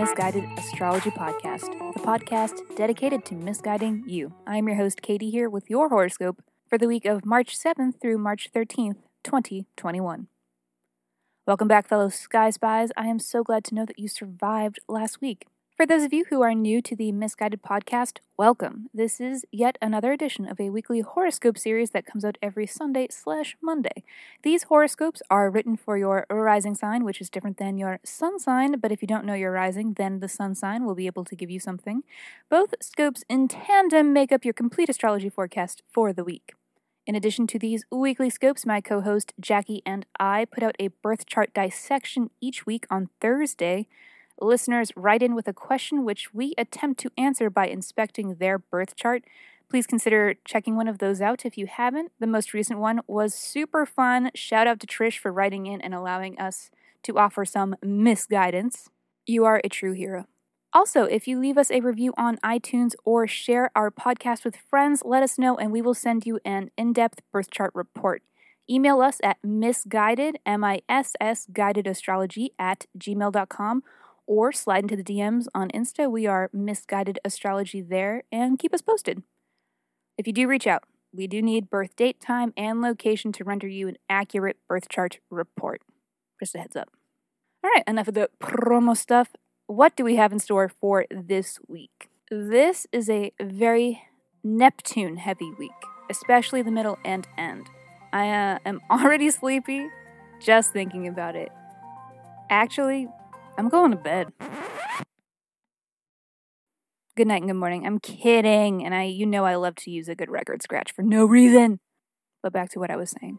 Miss Guided Astrology Podcast, the podcast dedicated to misguiding you. I'm your host, Katie, here with your horoscope for the week of March 7th through March 13th, 2021. Welcome back, fellow Sky Spies. I am so glad to know that you survived last week. For those of you who are new to the Miss Guided podcast, welcome. This is yet another edition of a weekly horoscope series that comes out every Sunday slash Monday. These horoscopes are written for your rising sign, which is different than your sun sign, but if you don't know your rising, then the sun sign will be able to give you something. Both scopes in tandem make up your complete astrology forecast for the week. In addition to these weekly scopes, my co host Jackie and I put out a birth chart dissection each week on Thursday. Listeners write in with a question which we attempt to answer by inspecting their birth chart. Please consider checking one of those out if you haven't. The most recent one was super fun. Shout out to Trish for writing in and allowing us to offer some misguidance. You are a true hero. Also, if you leave us a review on iTunes or share our podcast with friends, let us know and we will send you an in depth birth chart report. Email us at misguided, M I S S, guided astrology at gmail.com or slide into the DMs on Insta. We are Miss Guided Astrology there and keep us posted. If you do reach out, we do need birth date, time, and location to render you an accurate birth chart report. Just a heads up. All right, enough of the promo stuff. What do we have in store for this week? This is a very Neptune heavy week, especially the middle and end. I uh, am already sleepy just thinking about it. Actually, I'm going to bed. Good night and good morning. I'm kidding, and I you know I love to use a good record scratch for no reason. But back to what I was saying.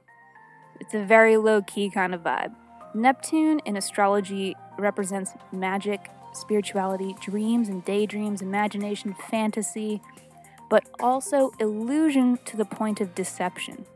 It's a very low key kind of vibe. Neptune in astrology represents magic, spirituality, dreams and daydreams, imagination, fantasy, but also illusion to the point of deception.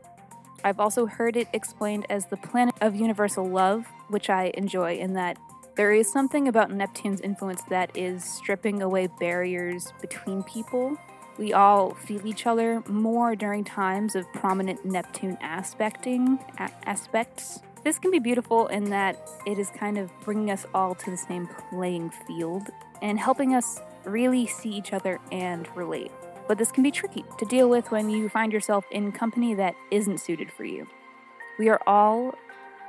I've also heard it explained as the planet of universal love, which I enjoy in that there is something about Neptune's influence that is stripping away barriers between people. We all feel each other more during times of prominent Neptune aspecting a- aspects. This can be beautiful in that it is kind of bringing us all to the same playing field and helping us really see each other and relate. But this can be tricky to deal with when you find yourself in company that isn't suited for you. We are all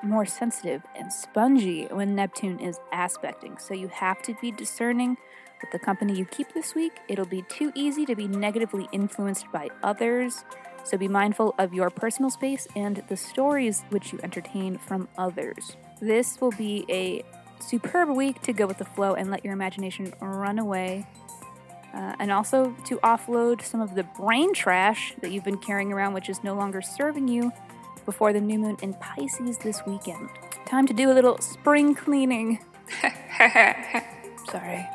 more sensitive and spongy when Neptune is aspecting. So you have to be discerning with the company you keep this week. It'll be too easy to be negatively influenced by others. So be mindful of your personal space and the stories which you entertain from others. This will be a superb week to go with the flow and let your imagination run away. Uh, and also to offload some of the brain trash that you've been carrying around, which is no longer serving you before the new moon in Pisces this weekend. Time to do a little spring cleaning. Sorry.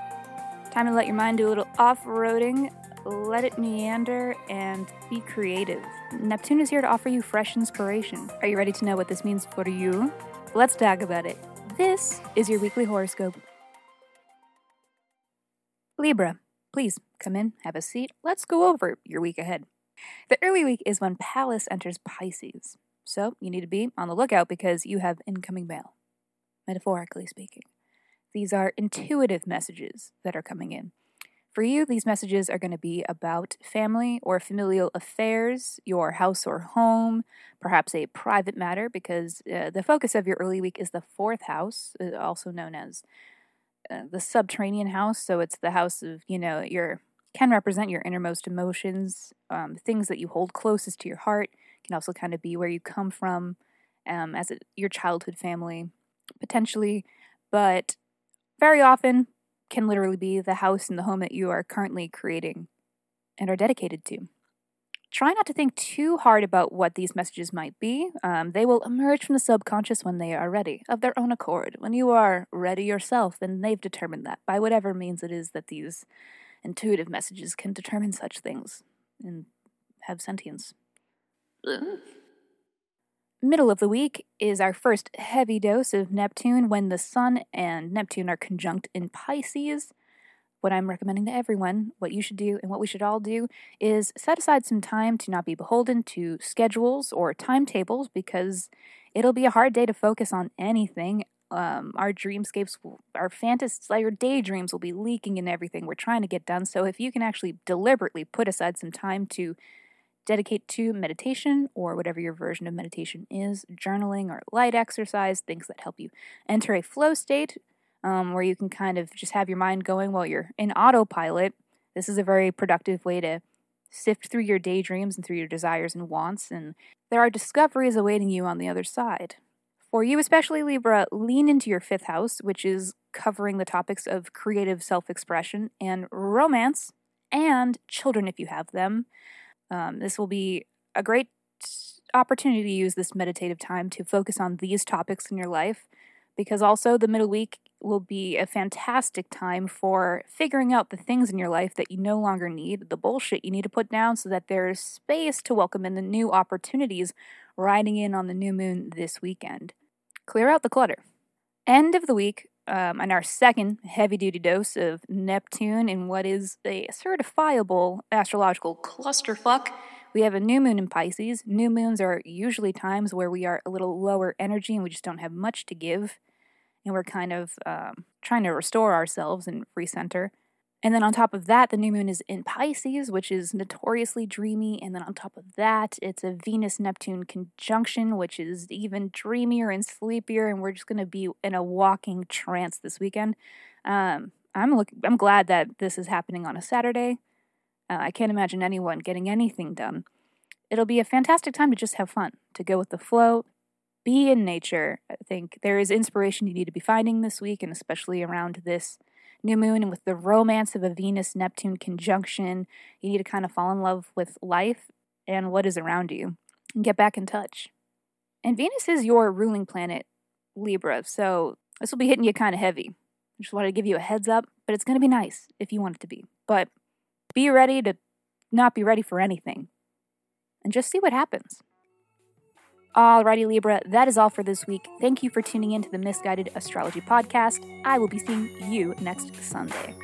Time to let your mind do a little off roading, let it meander, and be creative. Neptune is here to offer you fresh inspiration. Are you ready to know what this means for you? Let's talk about it. This is your weekly horoscope. Libra, please come in, have a seat. Let's go over your week ahead. The early week is when Pallas enters Pisces. So you need to be on the lookout because you have incoming mail, metaphorically speaking. These are intuitive messages that are coming in. For you, these messages are going to be about family or familial affairs, your house or home, perhaps a private matter, because uh, the focus of your early week is the fourth house, uh, also known as uh, the subterranean house. So it's the house of, you know, your can represent your innermost emotions, um, things that you hold closest to your heart. Can also kind of be where you come from um, as a, your childhood family, potentially. But very often can literally be the house and the home that you are currently creating and are dedicated to. Try not to think too hard about what these messages might be. Um, they will emerge from the subconscious when they are ready, of their own accord. When you are ready yourself, and they've determined that by whatever means it is that these intuitive messages can determine such things and have sentience. Middle of the week is our first heavy dose of Neptune when the Sun and Neptune are conjunct in Pisces. What I'm recommending to everyone, what you should do, and what we should all do is set aside some time to not be beholden to schedules or timetables because it'll be a hard day to focus on anything Um, our dreamscapes, our fantasies, our daydreams will be leaking in everything we're trying to get done. So if you can actually deliberately put aside some time to dedicate to meditation or whatever your version of meditation is, journaling or light exercise, things that help you enter a flow state um, where you can kind of just have your mind going while you're in autopilot. This is a very productive way to sift through your daydreams and through your desires and wants, and there are discoveries awaiting you on the other side. For you, especially Libra, lean into your fifth house, which is covering the topics of creative self expression and romance and children if you have them. Um, this will be a great opportunity to use this meditative time to focus on these topics in your life because also the middle week will be a fantastic time for figuring out the things in your life that you no longer need, the bullshit you need to put down so that there's space to welcome in the new opportunities riding in on the new moon this weekend. Clear out the clutter. End of the week, um, and our second heavy duty dose of Neptune in what is a certifiable astrological clusterfuck. We have a new moon in Pisces. New moons are usually times where we are a little lower energy and we just don't have much to give. And we're kind of um, trying to restore ourselves and recenter. And then on top of that, the new moon is in Pisces, which is notoriously dreamy. And then on top of that, it's a Venus Neptune conjunction, which is even dreamier and sleepier. And we're just going to be in a walking trance this weekend. Um, I'm look, I'm glad that this is happening on a Saturday. Uh, I can't imagine anyone getting anything done. It'll be a fantastic time to just have fun, to go with the flow, be in nature. I think there is inspiration you need to be finding this week, and especially around this new moon and with the romance of a Venus Neptune conjunction, you need to kind of fall in love with life and what is around you and get back in touch. And Venus is your ruling planet, Libra, so this will be hitting you kind of heavy. I just wanted to give you a heads up, but it's going to be nice if you want it to be. But be ready to not be ready for anything and just see what happens. Alrighty, Libra, that is all for this week. Thank you for tuning in to the Miss Guided Astrology Podcast. I will be seeing you next Sunday.